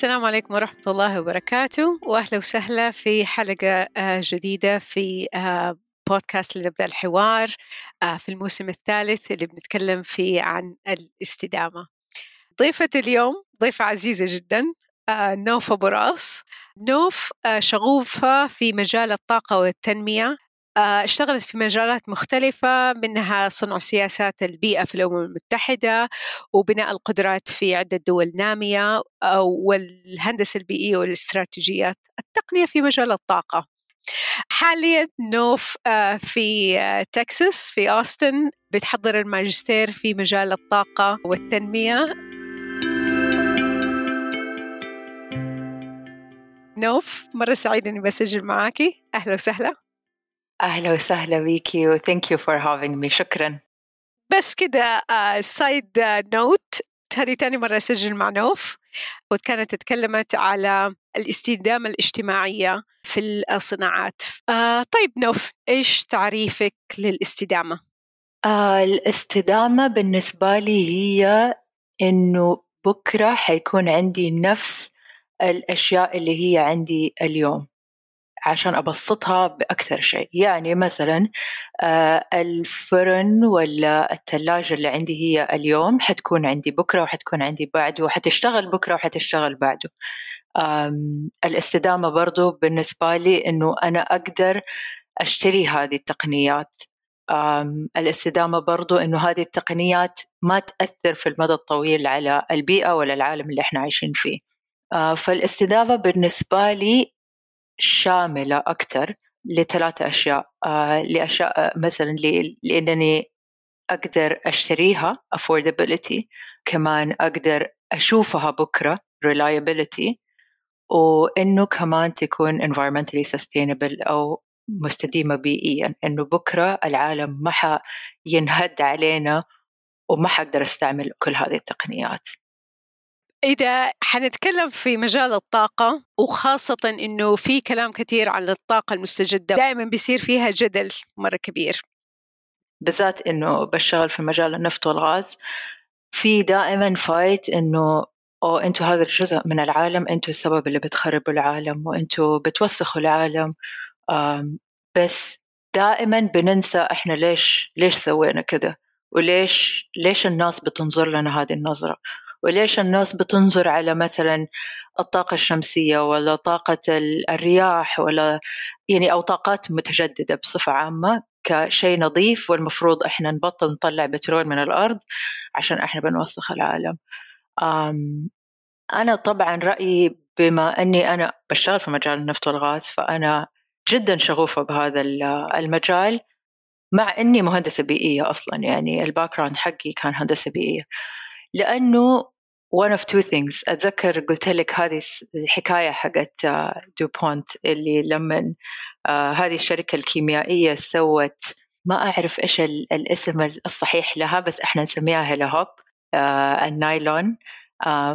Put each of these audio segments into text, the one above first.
السلام عليكم ورحمة الله وبركاته وأهلا وسهلا في حلقة آه، جديدة في آه، بودكاست لنبدأ الحوار آه، في الموسم الثالث اللي بنتكلم فيه عن الاستدامة. ضيفة اليوم ضيفة عزيزة جدا نوف أبو راس نوف شغوفة في مجال الطاقة والتنمية اشتغلت في مجالات مختلفة منها صنع سياسات البيئة في الأمم المتحدة وبناء القدرات في عدة دول نامية آه، والهندسة البيئية والاستراتيجيات التقنية في مجال الطاقة. حاليا نوف آه، في تكساس في أوستن بتحضر الماجستير في مجال الطاقة والتنمية. نوف مرة سعيدة إني بسجل معاكي. أهلا وسهلا. أهلا وسهلا بيكي و thank you for having me. شكرا. بس كده side note هذه تاني مرة أسجل مع نوف وكانت تكلمت على الاستدامة الاجتماعية في الصناعات. uh, طيب نوف إيش تعريفك للاستدامة؟ uh, الاستدامة بالنسبة لي هي إنه بكرة حيكون عندي نفس الأشياء اللي هي عندي اليوم. عشان أبسطها بأكثر شيء. يعني مثلا آه، الفرن ولا الثلاجة اللي عندي هي اليوم حتكون عندي بكرة وحتكون عندي بعده وحتشتغل بكرة وحتشتغل بعده. الاستدامة برضو بالنسبة لي إنه أنا أقدر أشتري هذه التقنيات. الاستدامة برضو إنه هذه التقنيات ما تأثر في المدى الطويل على البيئة ولا العالم اللي إحنا عايشين فيه. آه، فالاستدامة بالنسبة لي شاملة أكثر لثلاثة أشياء. آه لأشياء آه، مثلا لأنني أقدر أشتريها affordability كمان أقدر أشوفها بكرة reliability وإنه كمان تكون environmentally sustainable أو مستديمة بيئيا. إنه بكرة العالم ما ينهد علينا وما حقدر أستعمل كل هذه التقنيات. إذا حنتكلم في مجال الطاقة وخاصة إنه في كلام كثير عن الطاقة المستجدة دائما بيصير فيها جدل مرة كبير. بالذات إنه بشتغل في مجال النفط والغاز في دائما فايت إنه أو أنتوا هذا الجزء من العالم أنتوا السبب اللي بتخربوا العالم وأنتوا بتوسخوا العالم. بس دائما بننسى إحنا ليش ليش سوينا كده؟ وليش ليش الناس بتنظر لنا هذه النظرة؟ وليش الناس بتنظر على مثلا الطاقة الشمسية ولا طاقة الرياح ولا يعني أو طاقات متجددة بصفة عامة كشيء نظيف والمفروض إحنا نبطل نطلع بترول من الأرض عشان إحنا بنوسخ العالم. أنا طبعا رأيي بما أني أنا بشتغل في مجال النفط والغاز فأنا جدا شغوفة بهذا المجال مع إني مهندسة بيئية أصلا يعني ال background حقي كان هندسة بيئية. لأنه one of two things. أتذكر قلت لك هذه الحكاية حقت دوبونت آه، اللي لما آه، هذه الشركة الكيميائية سوت ما أعرف إيش الاسم الصحيح لها بس إحنا نسميها هيلا هوب آه، النايلون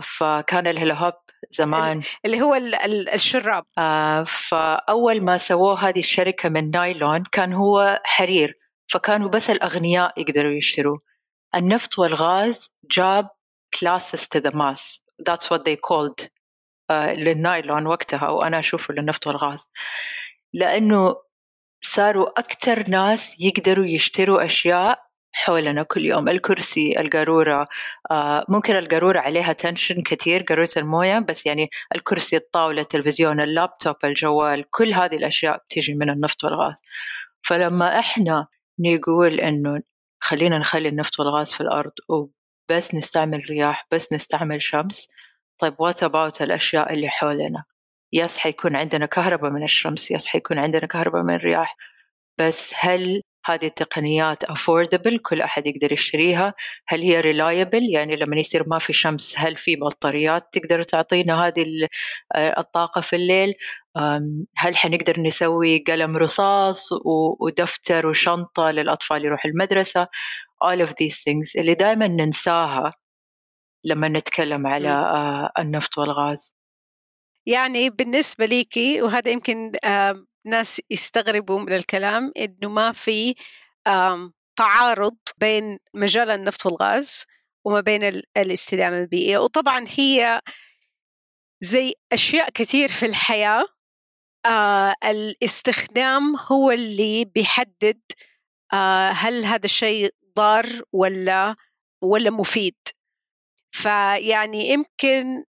فكان الهيلا هوب زمان. اللي هو الشراب. فأول ما سووه هذه الشركة من نايلون كان هو حرير فكانوا بس الأغنياء يقدروا يشتروه. النفط والغاز جاب classes to the mass. That's what they called uh, للنايلون وقتها وأنا أشوفه للنفط والغاز. لأنه صاروا أكثر ناس يقدروا يشتروا أشياء حولنا كل يوم. الكرسي القارورة آه ممكن القارورة عليها tension كثير قارورة الموية بس يعني الكرسي الطاولة التلفزيون اللابتوب الجوال كل هذه الأشياء بتيجي من النفط والغاز. فلما إحنا نقول إنه خلينا نخلي النفط والغاز في الأرض وبس نستعمل رياح بس نستعمل شمس. طيب what about الأشياء اللي حولنا؟ yes حيكون عندنا كهرباء من الشمس yes حيكون عندنا كهرباء من الرياح. بس هل هذه التقنيات affordable كل أحد يقدر يشتريها. هل هي reliable يعني لما يصير ما في شمس هل في بطاريات تقدر تعطينا هذه آه، الطاقة في الليل؟ هل حنقدر نسوي قلم رصاص ودفتر وشنطة للأطفال يروحوا المدرسة؟ All of these things اللي دائما ننساها لما نتكلم على آه، النفط والغاز. يعني بالنسبة ليكي وهذا يمكن ناس يستغربوا من الكلام إنه ما في تعارض بين مجال النفط والغاز وما بين الاستدامة البيئية. وطبعا هي زي أشياء كثير في الحياة آه الاستخدام هو اللي بيحدد آه هل هذا الشيء ضار ولا ولا مفيد. فيعني يمكن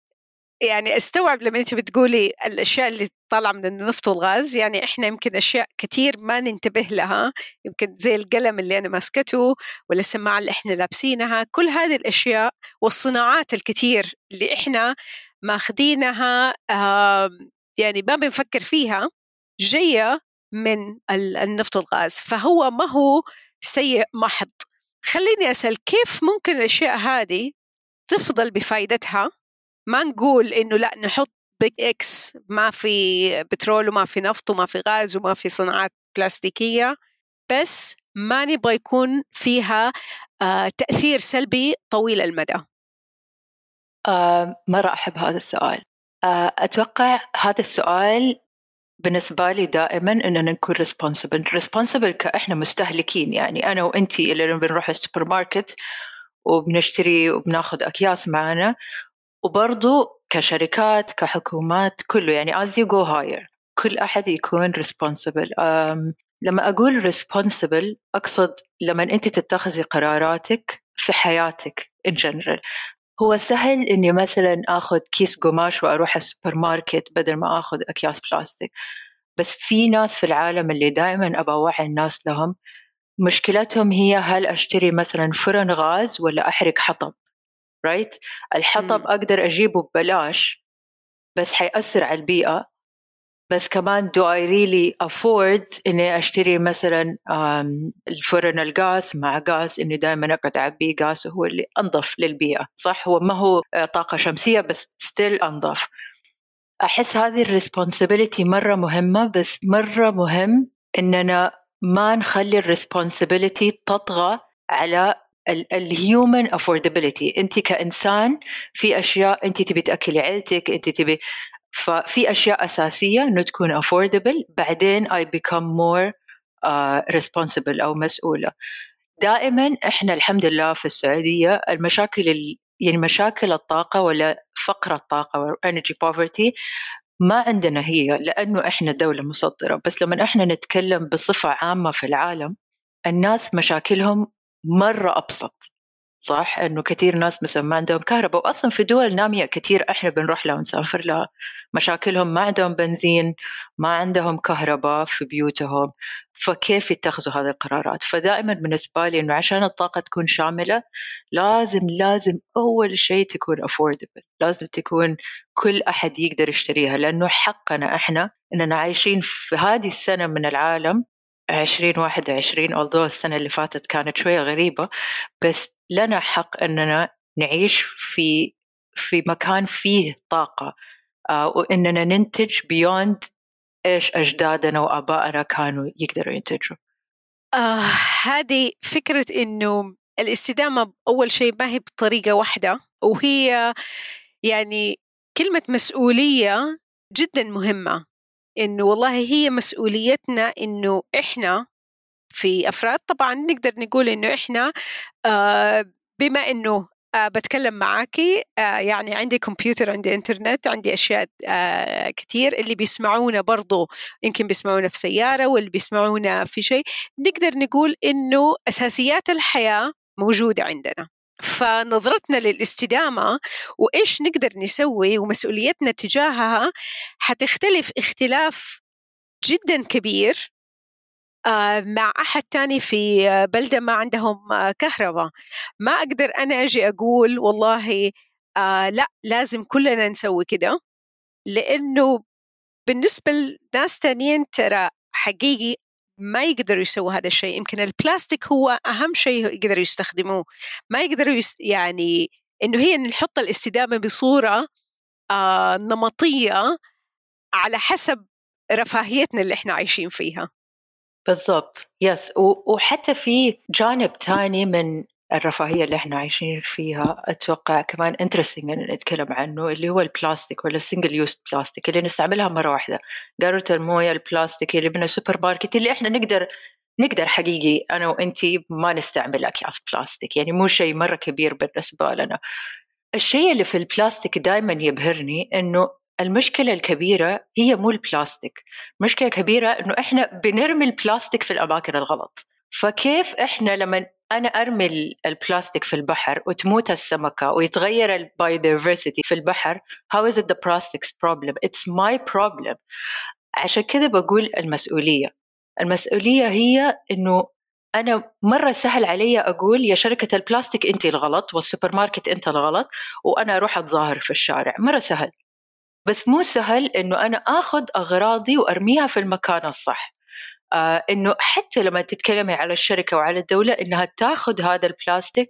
يعني استوعب لما انت بتقولي الأشياء اللي طالعة من النفط والغاز يعني إحنا يمكن أشياء كثير ما ننتبه لها يمكن زي القلم اللي أنا ماسكته ولا السماعة اللي إحنا لابسينها كل هذه الأشياء والصناعات الكثير اللي إحنا ماخذينها يعني ما بنفكر فيها جاية من النفط والغاز فهو ما هو سيء محض. خليني أسأل كيف ممكن الأشياء هذه تفضل بفائدتها ما نقول إنه لأ نحط بيج إكس ما في بترول وما في نفط وما في غاز وما في صناعات بلاستيكية بس ما نبغى يكون فيها آه تأثير سلبي طويل المدى. آه مرة أحب هذا السؤال. أتوقع هذا السؤال بالنسبة لي دائما أننا نكون responsible. Responsible كإحنا مستهلكين. يعني أنا وأنتي اللي بنروح السوبر ماركت وبنشتري وبناخذ أكياس معنا وبرضو كشركات كحكومات كله. يعني as you go higher كل أحد يكون responsible. لما أقول responsible أقصد لما أنت تتخذي قراراتك في حياتك in general. هو سهل إني مثلا آخذ كيس قماش وأروح السوبر ماركت بدل ما آخذ أكياس بلاستيك بس في ناس في العالم اللي دائما أبغى أوعي الناس لهم مشكلتهم هي هل أشتري مثلا فرن غاز ولا أحرق حطب right right? الحطب م. أقدر أجيبه ببلاش بس حيأثر على البيئة بس كمان do I really afford إني أشتري مثلا الفرن الغاز مع غاز إني دائما أقعد أعبي غاز وهو اللي أنظف للبيئة صح؟ هو ما هو آه، طاقة شمسية بس still أنظف. أحس هذه ال responsibility مرة مهمة بس مرة مهم إننا ما نخلي ال responsibility تطغى على ال human affordability أنت كإنسان في أشياء أنت تبي تأكلي عيلتك أنت تبي ففي أشياء أساسية إنه تكون affordable بعدين I become more responsible أو مسؤولة. دائما إحنا الحمد لله في السعودية المشاكل يعني مشاكل الطاقة ولا فقر الطاقة و energy poverty ما عندنا هي لأنه إحنا دولة مصدرة. بس لما إحنا نتكلم بصفة عامة في العالم الناس مشاكلهم مرة أبسط. صح؟ إنه كثير ناس مثلا ما عندهم كهرباء واصلا في دول نامية كثير إحنا بنروح لها ونسافر لها مشاكلهم ما عندهم بنزين ما عندهم كهرباء في بيوتهم فكيف يتخذوا هذه القرارات؟ فدائما بالنسبة لي إنه عشان الطاقة تكون شاملة لازم لازم أول شيء تكون افوردبل لازم تكون كل أحد يقدر يشتريها لأنه حقنا إحنا إننا عايشين في هذه السنة من العالم 2021 although السنة اللي فاتت كانت شوية غريبة بس لنا حق أننا نعيش في في مكان فيه طاقة آه وإننا ننتج بيوند إيش أجدادنا وآبائنا كانوا يقدروا ينتجوا. آه هذه فكرة إنه الاستدامة أول شيء ما هي بطريقة واحدة وهي يعني كلمة مسؤولية جدا مهمة إنه والله هي مسؤوليتنا إنه إحنا في أفراد طبعا نقدر نقول إنه إحنا آه بما إنه آه بتكلم معاكي آه يعني عندي كمبيوتر عندي إنترنت عندي أشياء آه كثير اللي بيسمعونا برضو يمكن بيسمعونا في سيارة واللي بيسمعونا في شيء نقدر نقول إنه أساسيات الحياة موجودة عندنا. فنظرتنا للاستدامة وإيش نقدر نسوي ومسؤوليتنا تجاهها حتختلف اختلاف جدا كبير مع أحد تاني في بلدة ما عندهم آه، كهرباء. ما أقدر أنا أجي أقول والله آه لا لازم كلنا نسوي كده لأنه بالنسبة لناس تانيين ترى حقيقي ما يقدروا يسووا هذا الشيء. يمكن البلاستيك هو أهم شيء يقدروا يستخدموه. ما يقدروا يست... يعني إنه هي نحط الاستدامة بصورة آه نمطية على حسب رفاهيتنا اللي إحنا عايشين فيها. بالضبط. Yes وحتى في جانب ثاني من الرفاهية اللي إحنا عايشين فيها أتوقع كمان interesting إن نتكلم عنه اللي هو البلاستيك ولا ال single use plastic اللي نستعملها مرة واحدة. قارورة الموية البلاستيك اللي من السوبر ماركت اللي إحنا نقدر نقدر حقيقي أنا وأنتي ما نستعمل أكياس بلاستيك يعني مو شيء مرة كبير بالنسبة لنا. الشيء اللي في البلاستيك دائما يبهرني إنه المشكلة الكبيرة هي مو البلاستيك. المشكلة الكبيرة إنه إحنا بنرمي البلاستيك في الأماكن الغلط. فكيف إحنا لما أنا أرمي البلاستيك في البحر وتموت السمكة ويتغير ال biodiversity في البحر how is it the plastic's problem? It's my problem. عشان كذا بقول المسؤولية. المسؤولية هي إنه أنا مرة سهل علي أقول يا شركة البلاستيك انت الغلط والسوبر ماركت أنت الغلط وأنا أروح أتظاهر في الشارع. مرة سهل. بس مو سهل إنه أنا آخذ أغراضي وأرميها في المكان الصح. آه إنه حتى لما تتكلمي على الشركة وعلى الدولة إنها تاخذ هذا البلاستيك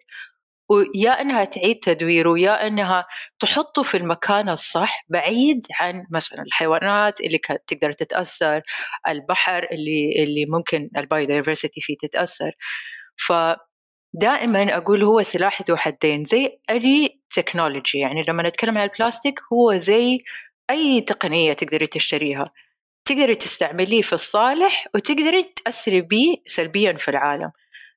ويا إنها تعيد تدويره يا إنها تحطه في المكان الصح بعيد عن مثلا الحيوانات اللي تقدر تتأثر البحر اللي اللي ممكن ال biodiversity فيه تتأثر. ف دائما أقول هو سلاح ذو حدين زي اي technology يعني لما نتكلم عن البلاستيك هو زي أي تقنية تقدري تشتريها تقدري تستعمليه في الصالح وتقدري تأثري به سلبيا في العالم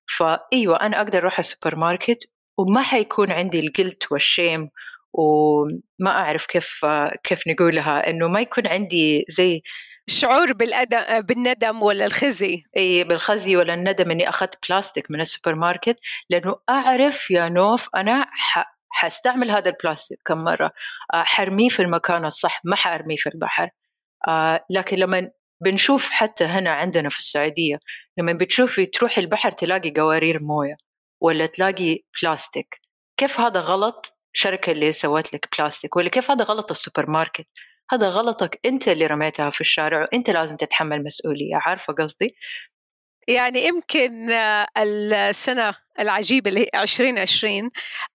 فأيوة أنا أقدر أروح السوبر ماركت وما حيكون عندي ال guilt وال shame وما أعرف كيف كيف نقولها إنه ما يكون عندي زي الشعور بالأدم بالندم ولا الخزي إي بالخزي ولا الندم إني أخذت بلاستيك من السوبر ماركت لأنه أعرف يا نوف أنا. حستعمل هذا البلاستيك كم مرة. حرميه في المكان الصح ما حأرميه في البحر. آه لكن لما بنشوف حتى هنا عندنا في السعودية لما بتشوفي تروحي البحر تلاقي قوارير موية ولا تلاقي بلاستيك كيف هذا غلط؟ شركة اللي سوت لك بلاستيك ولا كيف هذا غلط السوبر ماركت هذا غلطك أنت اللي رميتها في الشارع وأنت لازم تتحمل مسؤولية عارفة قصدي؟ يعني يمكن آه، السنة العجيبة اللي هي 2020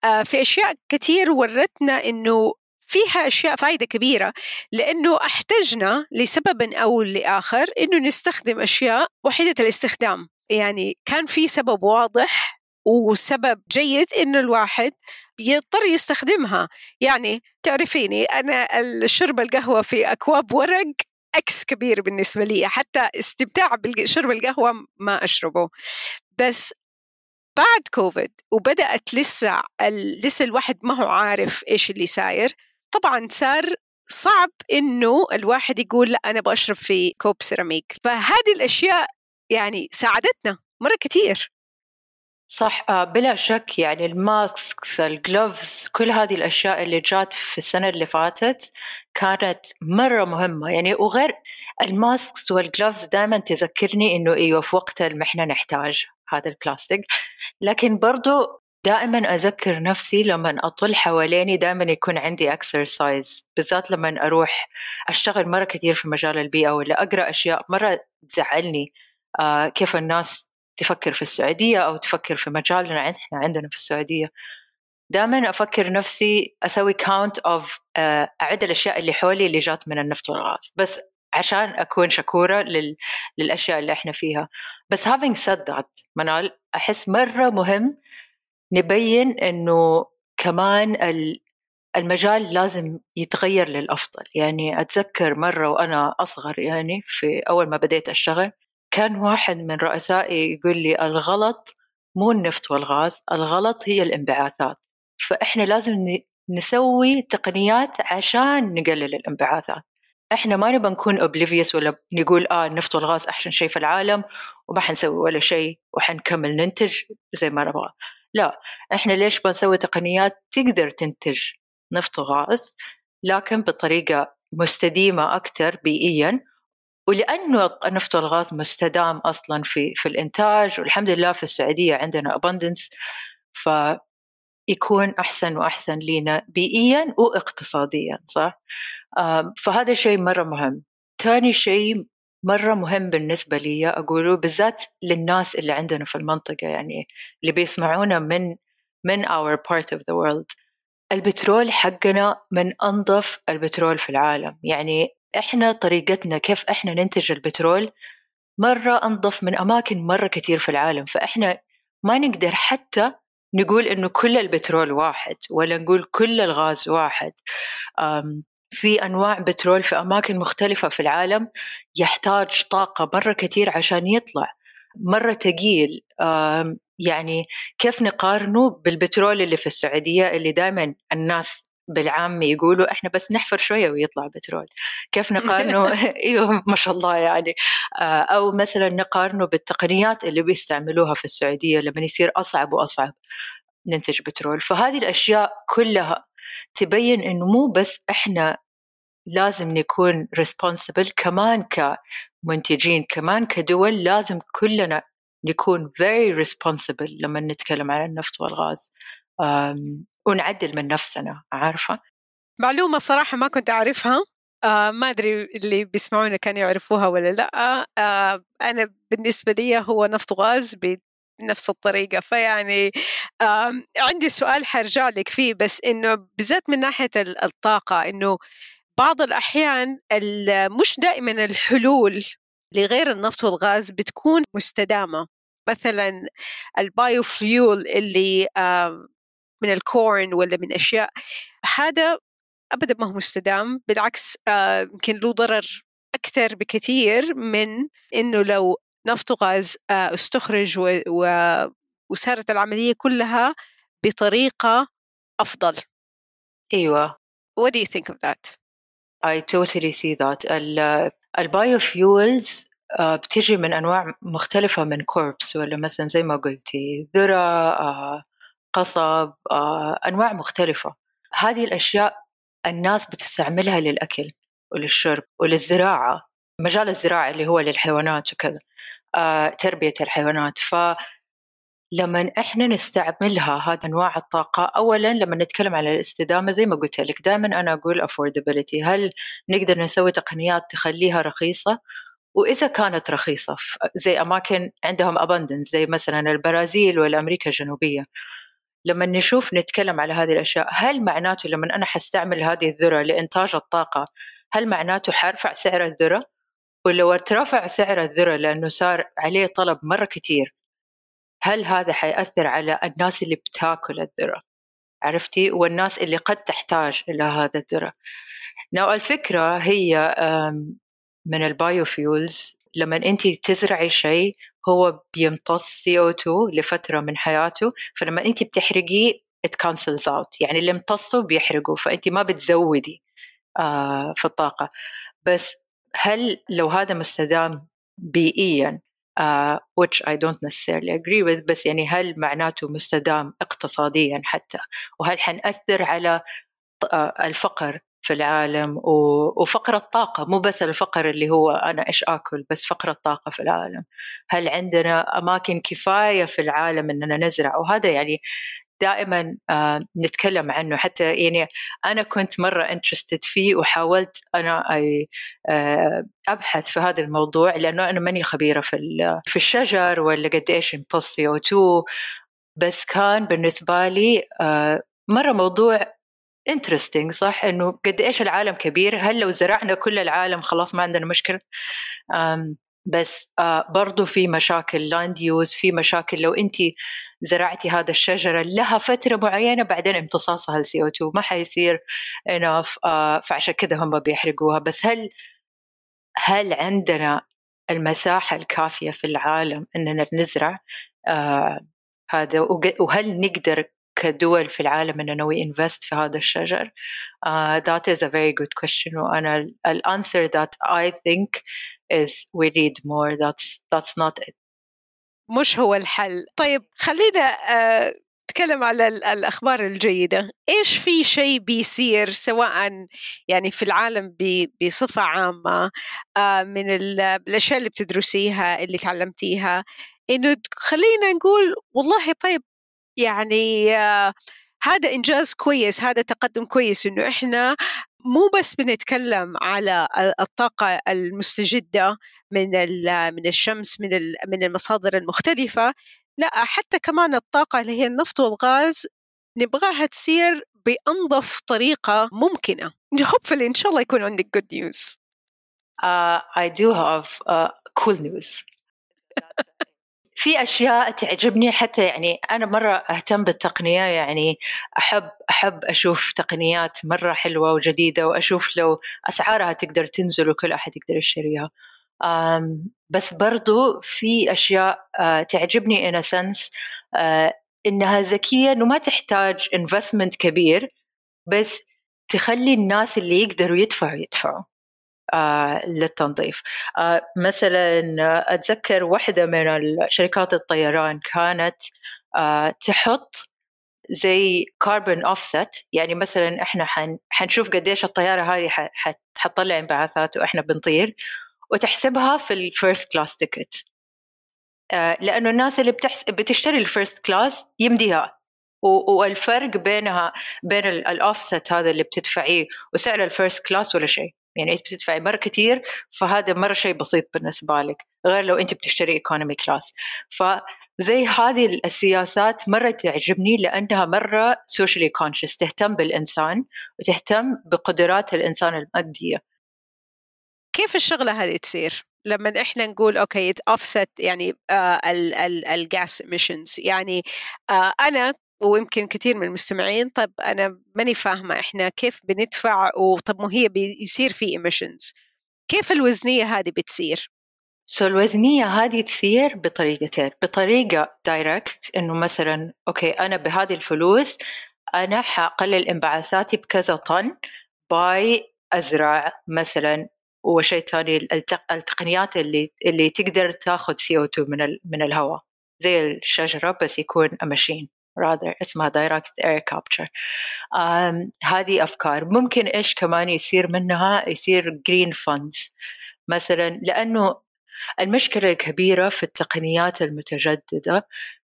آه، في أشياء كثير ورتنا إنه فيها أشياء فائدة كبيرة لأنه أحتجنا لسبب أو لآخر أنه نستخدم أشياء وحيدة الاستخدام. يعني كان في سبب واضح وسبب جيد إنه الواحد يضطر يستخدمها. يعني تعرفيني أنا الشرب القهوة في أكواب ورق X كبير بالنسبة لي حتى استمتاع بشرب القهوة ما أشربه. بس بعد كوفيد وبدأت لسه لسه الواحد ما هو عارف إيش اللي صاير. طبعا صار صعب إنه الواحد يقول لا أنا بشرب في كوب سيراميك. فهذه الأشياء يعني ساعدتنا مرة كثير صح. آه، بلا شك يعني ال masks ال gloves كل هذه الأشياء اللي جات في السنة اللي فاتت كانت مرة مهمة. يعني وغير ال masks وال gloves دائما تذكرني إنه إيوه في وقت المحنة نحتاج هذا البلاستيك. لكن برضو دائما أذكر نفسي لما أطل حواليني دائما يكون عندي exercise بالذات لما أروح أشتغل مرة كثير في مجال البيئة ولا أقرأ أشياء مرة تزعلني. آه كيف الناس تفكر في السعودية أو تفكر في مجالنا إحنا عندنا في السعودية. دائما أفكر نفسي أسوي كاونت أوف آه أعد الأشياء اللي حولي اللي جات من النفط والغاز. بس عشان أكون شكورة لل... للأشياء اللي إحنا فيها. بس having said that منال أحس مرة مهم نبين إنه كمان المجال لازم يتغير للأفضل. يعني أتذكر مرة وأنا أصغر يعني في أول ما بديت أشتغل كان واحد من رؤسائي يقول لي الغلط مو النفط والغاز الغلط هي الانبعاثات. فإحنا لازم نسوي تقنيات عشان نقلل الانبعاثات. إحنا ما نبغى نكون اوبليفيوس ولا نقول آه النفط والغاز أحسن شيء في العالم وما حنسوي ولا شيء وحنكمل ننتج زي ما نبغى. لا إحنا ليش بنسوي تقنيات تقدر تنتج نفط وغاز لكن بطريقة مستديمة أكثر بيئيا ولأنه النفط والغاز مستدام أصلا في في الإنتاج والحمد لله في السعودية عندنا abundance فيكون أحسن وأحسن لنا بيئيا واقتصاديا صح؟ فهذا شيء مرة مهم ثاني شيء مرة مهم بالنسبة لي أقوله بالذات للناس اللي عندنا في المنطقة يعني اللي بيسمعونا من من our part of the world البترول حقنا من أنظف البترول في العالم يعني إحنا طريقتنا كيف إحنا ننتج البترول. مرة أنظف من أماكن مرة كثير في العالم فإحنا ما نقدر حتى نقول إنه كل البترول واحد ولا نقول كل الغاز واحد. في أنواع بترول في أماكن مختلفة في العالم يحتاج طاقة مرة كثير عشان يطلع. مرة تقيل. يعني كيف نقارنه بالبترول اللي في السعودية اللي دائما الناس بالعام يقولوا إحنا بس نحفر شوية ويطلع بترول. كيف نقارنه؟ إيوه ما شاء الله يعني. آه، أو مثلا نقارنه بالتقنيات اللي بيستعملوها في السعودية لما يصير أصعب وأصعب ننتج بترول. فهذه الأشياء كلها تبين إنه مو بس إحنا لازم نكون responsible كمان كمنتجين كمان كدول لازم كلنا نكون very responsible لما نتكلم عن النفط والغاز. ونعدل من نفسنا عارفة؟ معلومة صراحة ما كنت أعرفها. آه ما أدري اللي بيسمعونا كانوا يعرفوها ولا لأ. آه أنا بالنسبة لي هو نفط وغاز بنفس الطريقة. فيعني آه عندي سؤال حرجع لك فيه بس إنه بالذات من ناحية الطاقة إنه بعض الأحيان مش دائما الحلول لغير النفط والغاز بتكون مستدامة. مثلا ال bio fuel اللي من ال corn ولا من أشياء هذا أبدا ما هو مستدام بالعكس يمكن له ضرر أكثر بكثير من إنه لو نفط وغاز استخرج و... وصارت العملية كلها بطريقة أفضل. أيوة. What do you think of that? I totally see that. ال biofuels آه، بتجي من أنواع مختلفة من crops ولا مثلا زي ما قلتي ذرة آه، قصب آه، أنواع مختلفة. هذه الأشياء الناس بتستعملها للأكل وللشرب وللزراعة مجال الزراعة اللي هو للحيوانات وكذا تربية الحيوانات. ف لما إحنا نستعملها هذه أنواع الطاقة اولا لما نتكلم على الاستدامة زي ما قلت لك دائما أنا أقول affordability. هل نقدر نسوي تقنيات تخليها رخيصة؟ وإذا كانت رخيصة زي أماكن عندهم abundance زي مثلا البرازيل والأمريكا الجنوبية. لما نشوف نتكلم على هذه الأشياء هل معناته لما أنا حستعمل هذه الذرة لإنتاج الطاقة هل معناته حرفع سعر الذرة؟ ولو ارتفع سعر الذرة لأنه صار عليه طلب مرة كثير هل هذا حيأثر على الناس اللي بتاكل الذرة؟ عرفتي؟ والناس اللي قد تحتاج إلى هذا الذرة. نوع الفكرة هي من البايوفيولز لما أنت تزرعي شيء هو بيمتص CO2 لفترة من حياته فلما أنت بتحرقيه it cancels out. يعني اللي امتصه بيحرقه فأنت ما بتزودي آه، في الطاقة. بس هل لو هذا مستدام بيئيا uh, which I don't necessarily agree with بس يعني هل معناته مستدام اقتصاديا حتى؟ وهل حنأثر على uh, الفقر في العالم وفقر الطاقة مو بس الفقر اللي هو أنا إيش آكل بس فقر الطاقة في العالم. هل عندنا أماكن كفاية في العالم أننا نزرع؟ وهذا يعني دائما آه، نتكلم عنه. حتى يعني أنا كنت مرة interested فيه وحاولت أنا آه، أبحث في هذا الموضوع لأنه أنا ماني خبيرة في في الشجر ولا قد إيش يمتص CO2 بس كان بالنسبة لي آه، مرة موضوع interesting صح؟ إنه قد إيش العالم كبير؟ هل لو زرعنا كل العالم خلاص ما عندنا مشكلة؟ بس برضو في مشاكل land use في مشاكل لو أنت زرعتي هذا الشجرة لها فترة معينة بعدين امتصاصها ال CO2 ما حيصير enough آه فعشان كذا هم بيحرقوها. بس هل هل عندنا المساحة الكافية في العالم إننا نزرع؟ آه هذا وهل نقدر كدول في العالم اننا وي انفست في هذا الشجر. Uh, that is a very good question. وأنا الانسر that I think is we need more. That's that's not it. مش هو الحل. طيب خلينا آه نتكلم على الأخبار الجيدة. إيش في شيء بيصير سواء يعني في العالم بصفة عامة آه من الأشياء اللي بتدرسيها اللي تعلمتيها؟ إنه خلينا نقول والله طيب يعني آه هذا إنجاز كويس هذا تقدم كويس إنه إحنا مو بس بنتكلم على الطاقة المستجدة من من الشمس من من المصادر المختلفة لا حتى كمان الطاقة اللي هي النفط والغاز نبغاها تصير بأنظف طريقة ممكنة. Hopefully إن شاء الله يكون عندك good news. Uh, I do have uh, cool news. في أشياء تعجبني حتى يعني أنا مرة أهتم بالتقنية يعني أحب أحب أشوف تقنيات مرة حلوة وجديدة وأشوف لو أسعارها تقدر تنزل وكل أحد يقدر يشتريها. بس برضو في أشياء uh, تعجبني a sense uh, إنها ذكية إنه ما تحتاج investment كبير بس تخلي الناس اللي يقدروا يدفعوا يدفعوا. آه للتنظيف. آه مثلا أتذكر واحدة من شركات الطيران كانت آه تحط زي carbon offset يعني مثلا إحنا حن حنشوف قديش الطيارة هذه حتطلع انبعاثات وإحنا بنطير وتحسبها في ال first class ticket لأنه الناس اللي بتحس بتشتري ال first class يمديها. والفرق بينها بين الاوفست هذا اللي بتدفعيه وسعر ال first class ولا شيء. يعني انت بتدفعي؟ مرة كثير فهذا مرة شيء بسيط بالنسبة لك غير لو أنت بتشتري economy class فزي هذه السياسات مرة تعجبني لأنها مرة socially conscious تهتم بالإنسان وتهتم بقدرات الإنسان المادية. كيف الشغلة هذه تصير؟ لما إحنا نقول okay offset يعني ال gas emissions يعني آه أنا ويمكن كثير من المستمعين طب أنا ماني فاهمة إحنا كيف بندفع وطب مو هي بيصير في emissions كيف الوزنية هذه بتصير؟ so الوزنية هذه تصير بطريقتين بطريقة direct إنه مثلا okay أنا بهذه الفلوس أنا حقلل انبعاثاتي بكذا طن باي أزرع مثلا وشيء ثاني التقنيات اللي اللي تقدر تاخذ سي أو 2 من من الهواء زي الشجرة بس يكون ماشين rather اسمها direct air capture. um, هذه أفكار. ممكن إيش كمان يصير منها؟ يصير green funds. مثلا لأنه المشكلة الكبيرة في التقنيات المتجددة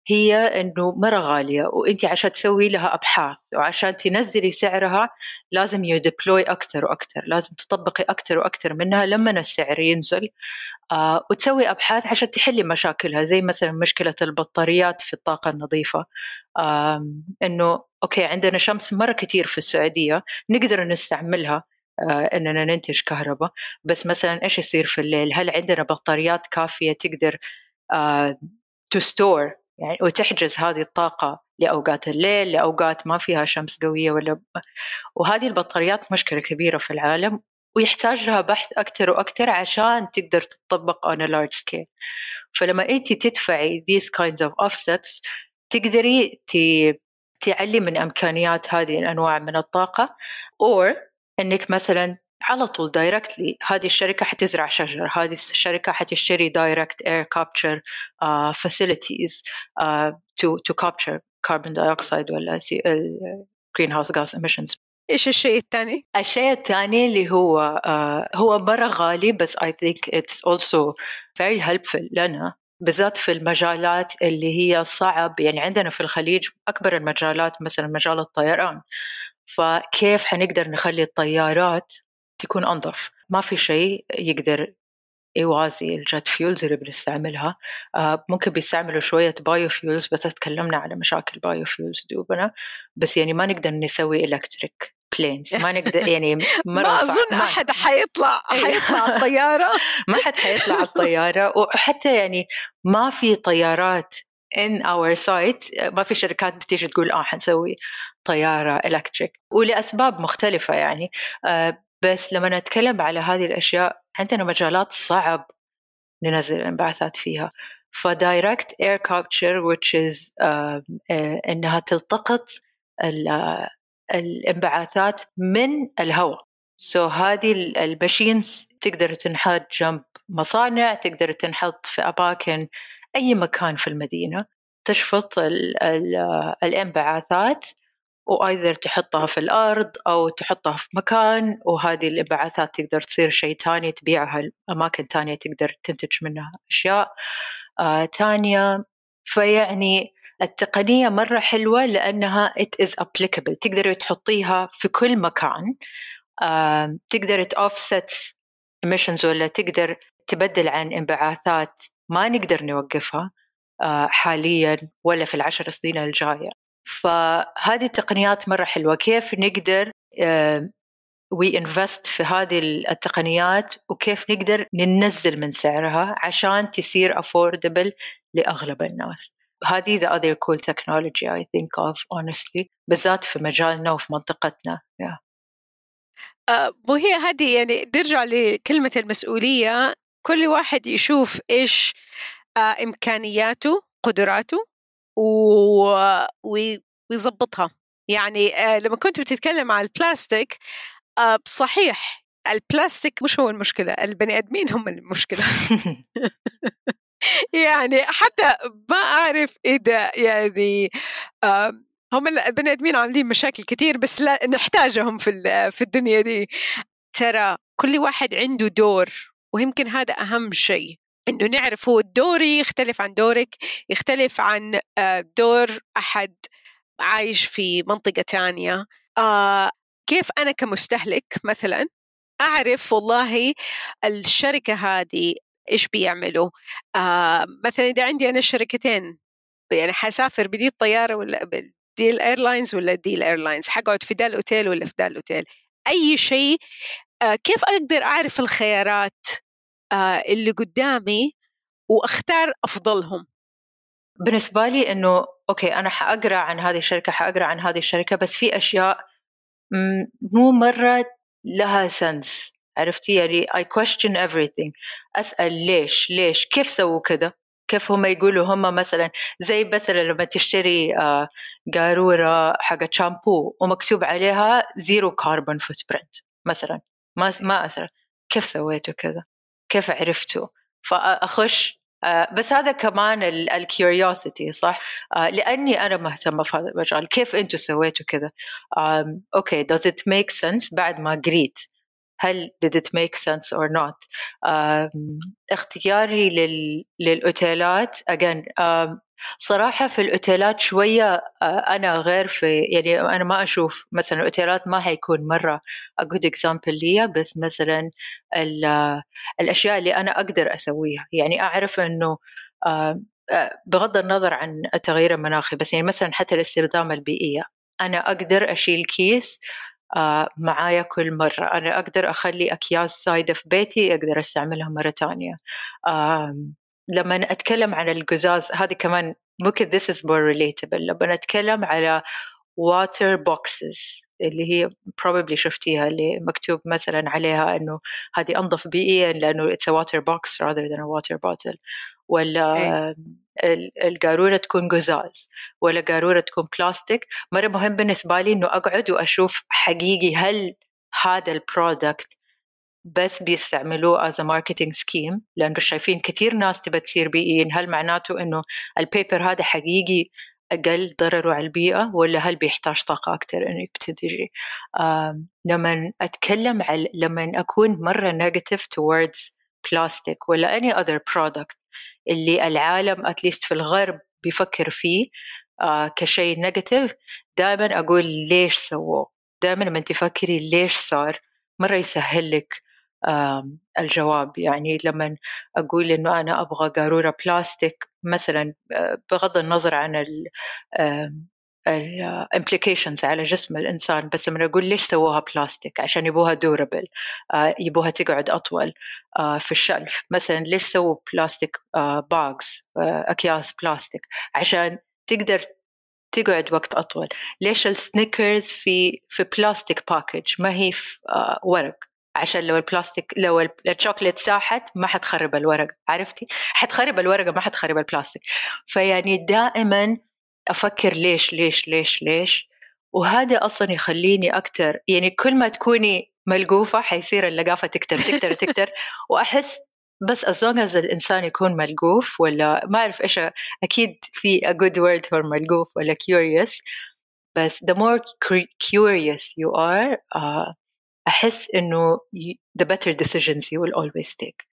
هي إنه مرة غالية وانت عشان تسوي لها أبحاث وعشان تنزلي سعرها لازم ي deploy أكثر وأكثر لازم تطبقي أكثر وأكثر منها لما السعر ينزل آه وتسوي أبحاث عشان تحلي مشاكلها زي مثلا مشكلة البطاريات في الطاقة النظيفة آه إنه okay عندنا شمس مرة كثير في السعودية نقدر نستعملها آه إننا ننتج كهرباء بس مثلا إيش يصير في الليل؟ هل عندنا بطاريات كافية تقدر to uh, store يعني وتحجز هذه الطاقة لأوقات الليل لأوقات ما فيها شمس قوية ولا وهذه البطاريات مشكلة كبيرة في العالم ويحتاج لها بحث أكثر وأكثر عشان تقدر تطبق on a large scale. فلما أنت تدفعي these kinds of offsets تقدري تعلي من إمكانيات هذه الأنواع من الطاقة or أنك مثلا على طول directly هذه الشركة حتزرع شجر هذه الشركة حتشتري direct air capture facilities to to capture carbon dioxide ولا greenhouse gas emissions إيش الشيء الثاني؟ الشيء الثاني اللي هو uh, هو مره غالي بس I think it's also very helpful لنا بالذات في المجالات اللي هي صعب يعني عندنا في الخليج أكبر المجالات مثلا مجال الطيران فكيف حنقدر نخلي الطيارات تكون أنظف. ما في شيء يقدر يوازي ال jet fuels اللي بنستعملها. آه ممكن بيستعملوا شوية biofuels بس تكلمنا على مشاكل biofuels دوبنا. بس يعني ما نقدر نسوي electric planes ما نقدر يعني مرة ما أظن ما أحد حيطلع إيه. حيطلع على الطيارة. ما حد حيطلع على الطيارة. وحتى يعني ما في طيارات in our sight ما في شركات بتيجي تقول آه حنسوي طيارة electric ولأسباب مختلفة يعني. آه بس لما نتكلم على هذه الأشياء عندنا مجالات صعب ننزل الانبعاثات فيها. ف direct air capture which is uh, uh, إنها تلتقط الانبعاثات من الهواء. so هذه ال machines تقدر تنحط جنب مصانع تقدر تنحط في أماكن أي مكان في المدينة تشفط ال ال الانبعاثات و either تحطها في الأرض أو تحطها في مكان وهذه الانبعاثات تقدر تصير شيء تاني تبيعها اماكن تانية تقدر تنتج منها أشياء آه فيعني التقنية مرة حلوة لأنها it is applicable. تقدر تحطيها في كل مكان آه تقدر تأوفست emissions ولا تقدر تبدل عن إنبعاثات ما نقدر نوقفها آه حاليا ولا في العشر سنين الجاية. فهذه التقنيات مرة حلوة. كيف نقدر وي انفست في هذه التقنيات وكيف نقدر ننزل من سعرها عشان تصير affordable لأغلب الناس. هذه the other cool technology I think of honestly بالذات في مجالنا وفي منطقتنا. Yeah. مو هي هذه يعني نرجع لكلمة المسؤولية. كل واحد يشوف إيش آه إمكانياته قدراته. ويظبطها يعني آه لما كنت بتتكلم عن البلاستيك آه صحيح البلاستيك مش هو المشكلة البني آدمين هم المشكلة. يعني حتى ما أعرف إذا يعني هم البني آدمين عاملين مشاكل كثير بس لا نحتاجهم في في الدنيا دي. ترى كل واحد عنده دور ويمكن هذا أهم شيء. إنه نعرف هو دوري يختلف عن دورك يختلف عن آه، دور أحد عايش في منطقة تانية. آه كيف أنا كمستهلك مثلا أعرف والله الشركة هذه إيش بيعملوا؟ آه مثلا إذا عندي أنا شركتين يعني حسافر بدي الطيارة ولا دي ال airlines ولا دي ال airlines حقعد في دا الاوتيل ولا في دا الاوتيل أي شيء كيف أقدر أعرف الخيارات؟ اللي قدامي وأختار أفضلهم. بالنسبة لي إنه okay أنا حأقرأ عن هذه الشركة حأقرأ عن هذه الشركة بس في أشياء مو مرة لها sense عرفتي؟ يعني I question everything. أسأل ليش؟ ليش؟ كيف سووا كذا كيف هم يقولوا؟ هم مثلا زي مثلا لما تشتري آه، قارورة حق شامبو ومكتوب عليها zero carbon footprint مثلا. ما ما أسأل. كيف سويتوا كذا؟ كيف عرفتوا فأخش آه، بس هذا كمان ال curiosity صح؟ آه، لأني أنا مهتمة في هذا المجال. كيف أنتم سويتوا كذا؟ okay does it make sense بعد ما قريت؟ هل did it make sense or not اختياري لل, للأوتيلات again صراحة في الأوتيلات شوية أنا غير في يعني أنا ما أشوف مثلا الأوتيلات ما هيكون مرة a good example لي بس مثلا الأشياء اللي أنا أقدر أسويها. يعني أعرف أنه بغض النظر عن التغيير المناخي بس يعني مثلا حتى الاستخدام البيئية أنا أقدر أشيل كيس معايا كل مرة. أنا أقدر أخلي أكياس زايدة في بيتي أقدر أستعملها مرة تانية. لما أتكلم عن القزاز هذه كمان ممكن this is more relatable. لما نتكلم على water boxes اللي هي probably شفتيها اللي مكتوب مثلا عليها إنه هذه أنظف بيئيا لأنه it's a water box rather than a water bottle. ولا إيه. القارورة تكون قزاز ولا قارورة تكون بلاستيك مرة مهم بالنسبة لي إنه أقعد وأشوف حقيقي هل هذا البرودكت بس بيستعملوه as a marketing scheme لأنه شايفين كثير ناس تبى تصير بيئيين. هل معناته إنه ال paper هذا حقيقي أقل ضرره على البيئة ولا هل بيحتاج طاقة أكثر إنه تنتجي لما أتكلم على لما أكون مرة negative towards plastic ولا any other product اللي العالم at least في الغرب بيفكر فيه آه كشيء negative دائما أقول ليش سووه؟ دائما لما تفكري ليش صار مرة يسهل لك الجواب. يعني لما أقول إنه أنا أبغى قارورة بلاستيك مثلا آه بغض النظر عن ال implications على جسم الإنسان بس لما أقول ليش سووها بلاستيك عشان يبوها durable آه يبوها تقعد أطول آه في ال shelf. مثلا ليش سووا بلاستيك آه bags أكياس بلاستيك عشان تقدر تقعد وقت أطول. ليش السنيكرز في في plastic package ما هي في ورق. عشان لو البلاستيك لو الشوكليت ساحت ما حتخرب الورق. عرفتي؟ حتخرب الورقه ما حتخرب البلاستيك فيعني دائما أفكر ليش ليش ليش ليش؟ وهذا أصلا يخليني أكثر يعني كل ما تكوني ملقوفة حيصير اللقافة تكتر تكتر تكتر. وأحس بس as long as الإنسان يكون ملقوف ولا ما أعرف إيش أكيد في a good word for ملقوف ولا curious. بس the more curious you are uh, أحس إنه the better decisions you will always take.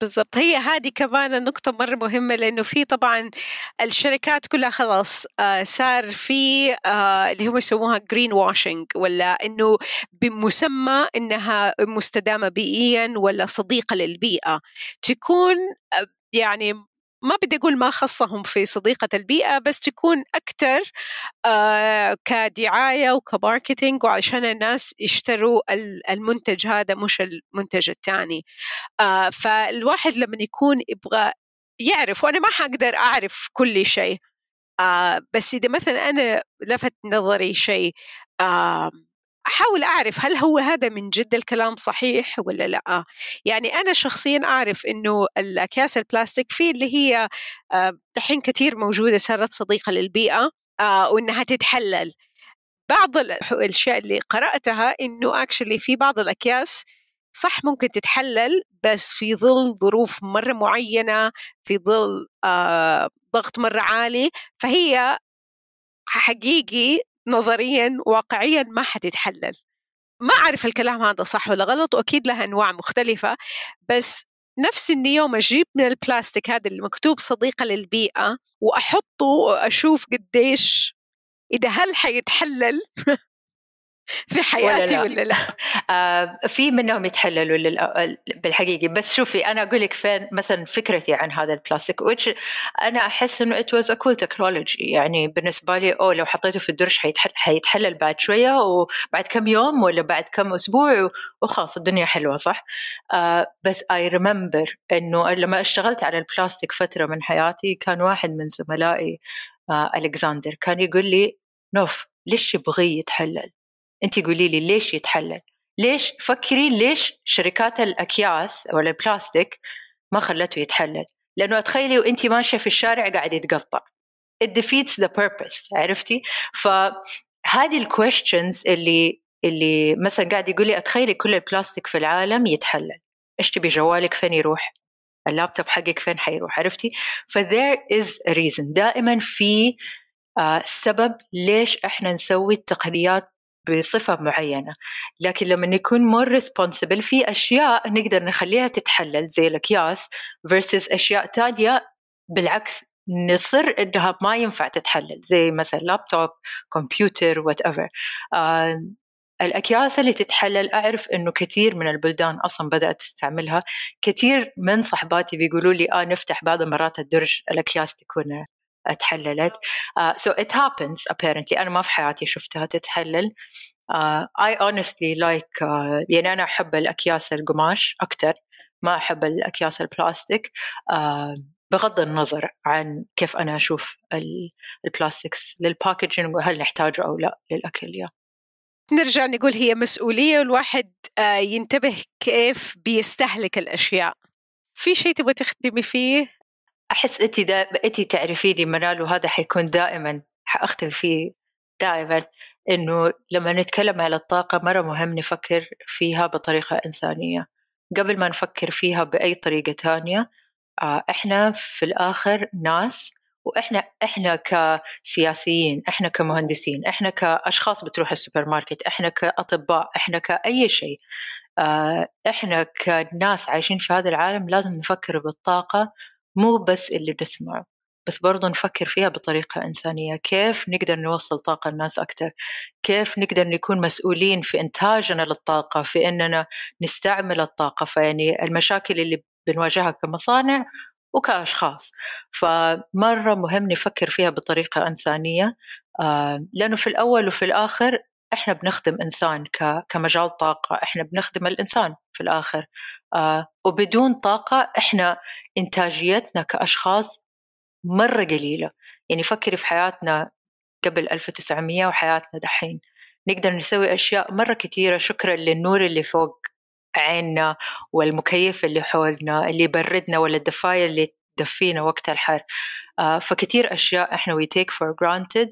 بالضبط. هي هذه كمان النقطة مرة مهمة لأنه في طبعا الشركات كلها خلاص آه صار في آه اللي هم يسموها جرين واشنج ولا إنه بمسمى إنها مستدامة بيئيا ولا صديقة للبيئة. تكون آه يعني ما بدي أقول ما خصهم في صديقة البيئة بس تكون أكثر آه كدعاية وكماركتينج وعشان الناس يشتروا المنتج هذا مش المنتج الثاني آه فالواحد لما يكون يبغى يعرف وأنا ما حقدر أعرف كل شيء. آه بس إذا مثلا أنا لفت نظري شيء آه أحاول أعرف هل هو هذا من جد الكلام صحيح ولا لا. يعني أنا شخصيا أعرف أنه الأكياس البلاستيك في اللي هي دحين كثير موجودة صارت صديقة للبيئة وأنها تتحلل. بعض الأشياء اللي قرأتها إنه اكشلي في بعض الأكياس صح ممكن تتحلل بس في ظل ظروف مرة معينة في ظل آه ضغط مرة عالي فهي حقيقي نظريا واقعيا ما حتتحلل ما أعرف الكلام هذا صح ولا غلط وأكيد لها أنواع مختلفة بس نفس إني يوم أجيب من البلاستيك هذا اللي مكتوب صديقة للبيئة وأحطه وأشوف قديش إذا هل حيتحلل؟ في حياتي ولا لا, ولا لا؟ آه في منهم يتحللوا بالحقيقة. بس شوفي أنا أقول لك فين مثلا فكرتي عن هذا البلاستيك which أنا أحس إنه it was a cool technology. يعني بالنسبة لي أو لو حطيته في الدرج حيتحل حيتحلل بعد شوية وبعد كم يوم ولا بعد كم أسبوع وخلاص الدنيا حلوة صح؟ آه بس I remember إنه لما اشتغلت على البلاستيك فترة من حياتي كان واحد من زملائي آه ألكساندر كان يقول لي نوف ليش يبغي يتحلل؟ انت قولي لي ليش يتحلل؟ ليش فكري ليش شركات الأكياس ولا البلاستيك ما خلته يتحلل؟ لأنه تخيلي وانت ماشية في الشارع قاعد يتقطع. It defeats the purpose عرفتي؟ فهذه ال questions اللي اللي مثلا قاعد يقول لي أتخيلي كل البلاستيك في العالم يتحلل. إيش تبي جوالك فين يروح؟ اللابتوب حقك فين حيروح؟ عرفتي؟ ف there is a reason. دائما في آه سبب ليش إحنا نسوي التقنيات بصفة معينة. لكن لما نكون more responsible في أشياء نقدر نخليها تتحلل زي الأكياس versus أشياء تانية بالعكس نصير إنها ما ينفع تتحلل زي مثلا لابتوب كمبيوتر whatever الأكياس اللي تتحلل أعرف إنه كثير من البلدان أصلا بدأت تستعملها. كثير من صحباتي بيقولوا لي آه نفتح بعض المرات الدرج الأكياس تكون تحللت. uh, so it happens apparently. أنا ما في حياتي شفتها تتحلل. uh, I honestly like uh, يعني أنا أحب الأكياس القماش أكثر ما أحب الأكياس البلاستيك. uh, بغض النظر عن كيف أنا أشوف ال plastics لل packaging وهل نحتاجه أو لا للأكل. يا. نرجع نقول هي مسؤولية الواحد ينتبه كيف بيستهلك الأشياء. في شيء تبغى تخدمي فيه؟ أحس انت دا... انت تعرفيني منال وهذا حيكون دائما حأختم فيه دائما إنه لما نتكلم على الطاقة مرة مهم نفكر فيها بطريقة إنسانية. قبل ما نفكر فيها بأي طريقة تانية آه، إحنا في الآخر ناس وإحنا إحنا كسياسيين إحنا كمهندسين إحنا كأشخاص بتروح السوبر ماركت إحنا كأطباء إحنا كأي شيء آه، إحنا كناس عايشين في هذا العالم لازم نفكر بالطاقة مو بس اللي نسمعه بس برضو نفكر فيها بطريقة إنسانية. كيف نقدر نوصل طاقة الناس أكثر كيف نقدر نكون مسؤولين في إنتاجنا للطاقة في أننا نستعمل الطاقة؟ فيعني المشاكل اللي بنواجهها كمصانع وكأشخاص. فمرة مهم نفكر فيها بطريقة إنسانية. آه، لأنه في الأول وفي الآخر إحنا بنخدم إنسان كمجال طاقة إحنا بنخدم الإنسان في الآخر. آه وبدون طاقة إحنا إنتاجيتنا كأشخاص مرة قليلة. يعني فكري في حياتنا قبل 1900 وحياتنا دحين. نقدر نسوي أشياء مرة كثيره شكرا للنور اللي فوق عيننا والمكيف اللي حولنا اللي يبردنا ولا الدفاية اللي تدفينا وقت الحر. آه فكتير أشياء إحنا we take for granted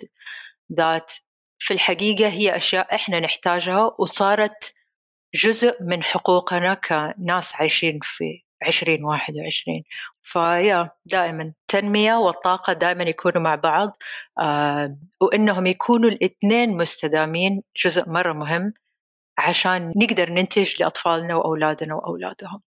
that في الحقيقة هي أشياء إحنا نحتاجها وصارت جزء من حقوقنا كناس عايشين في عشرين واحد وعشرين. فيا دائما التنمية والطاقة دائما يكونوا مع بعض آه وإنهم يكونوا الاثنين مستدامين جزء مرة مهم عشان نقدر ننتج لأطفالنا وأولادنا وأولادهم.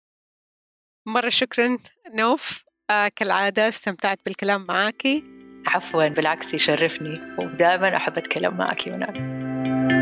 مرة شكرا نوف آه كالعادة استمتعت بالكلام معاكي. عفوا بالعكس يشرفني. ودائما أحب أتكلم معك منال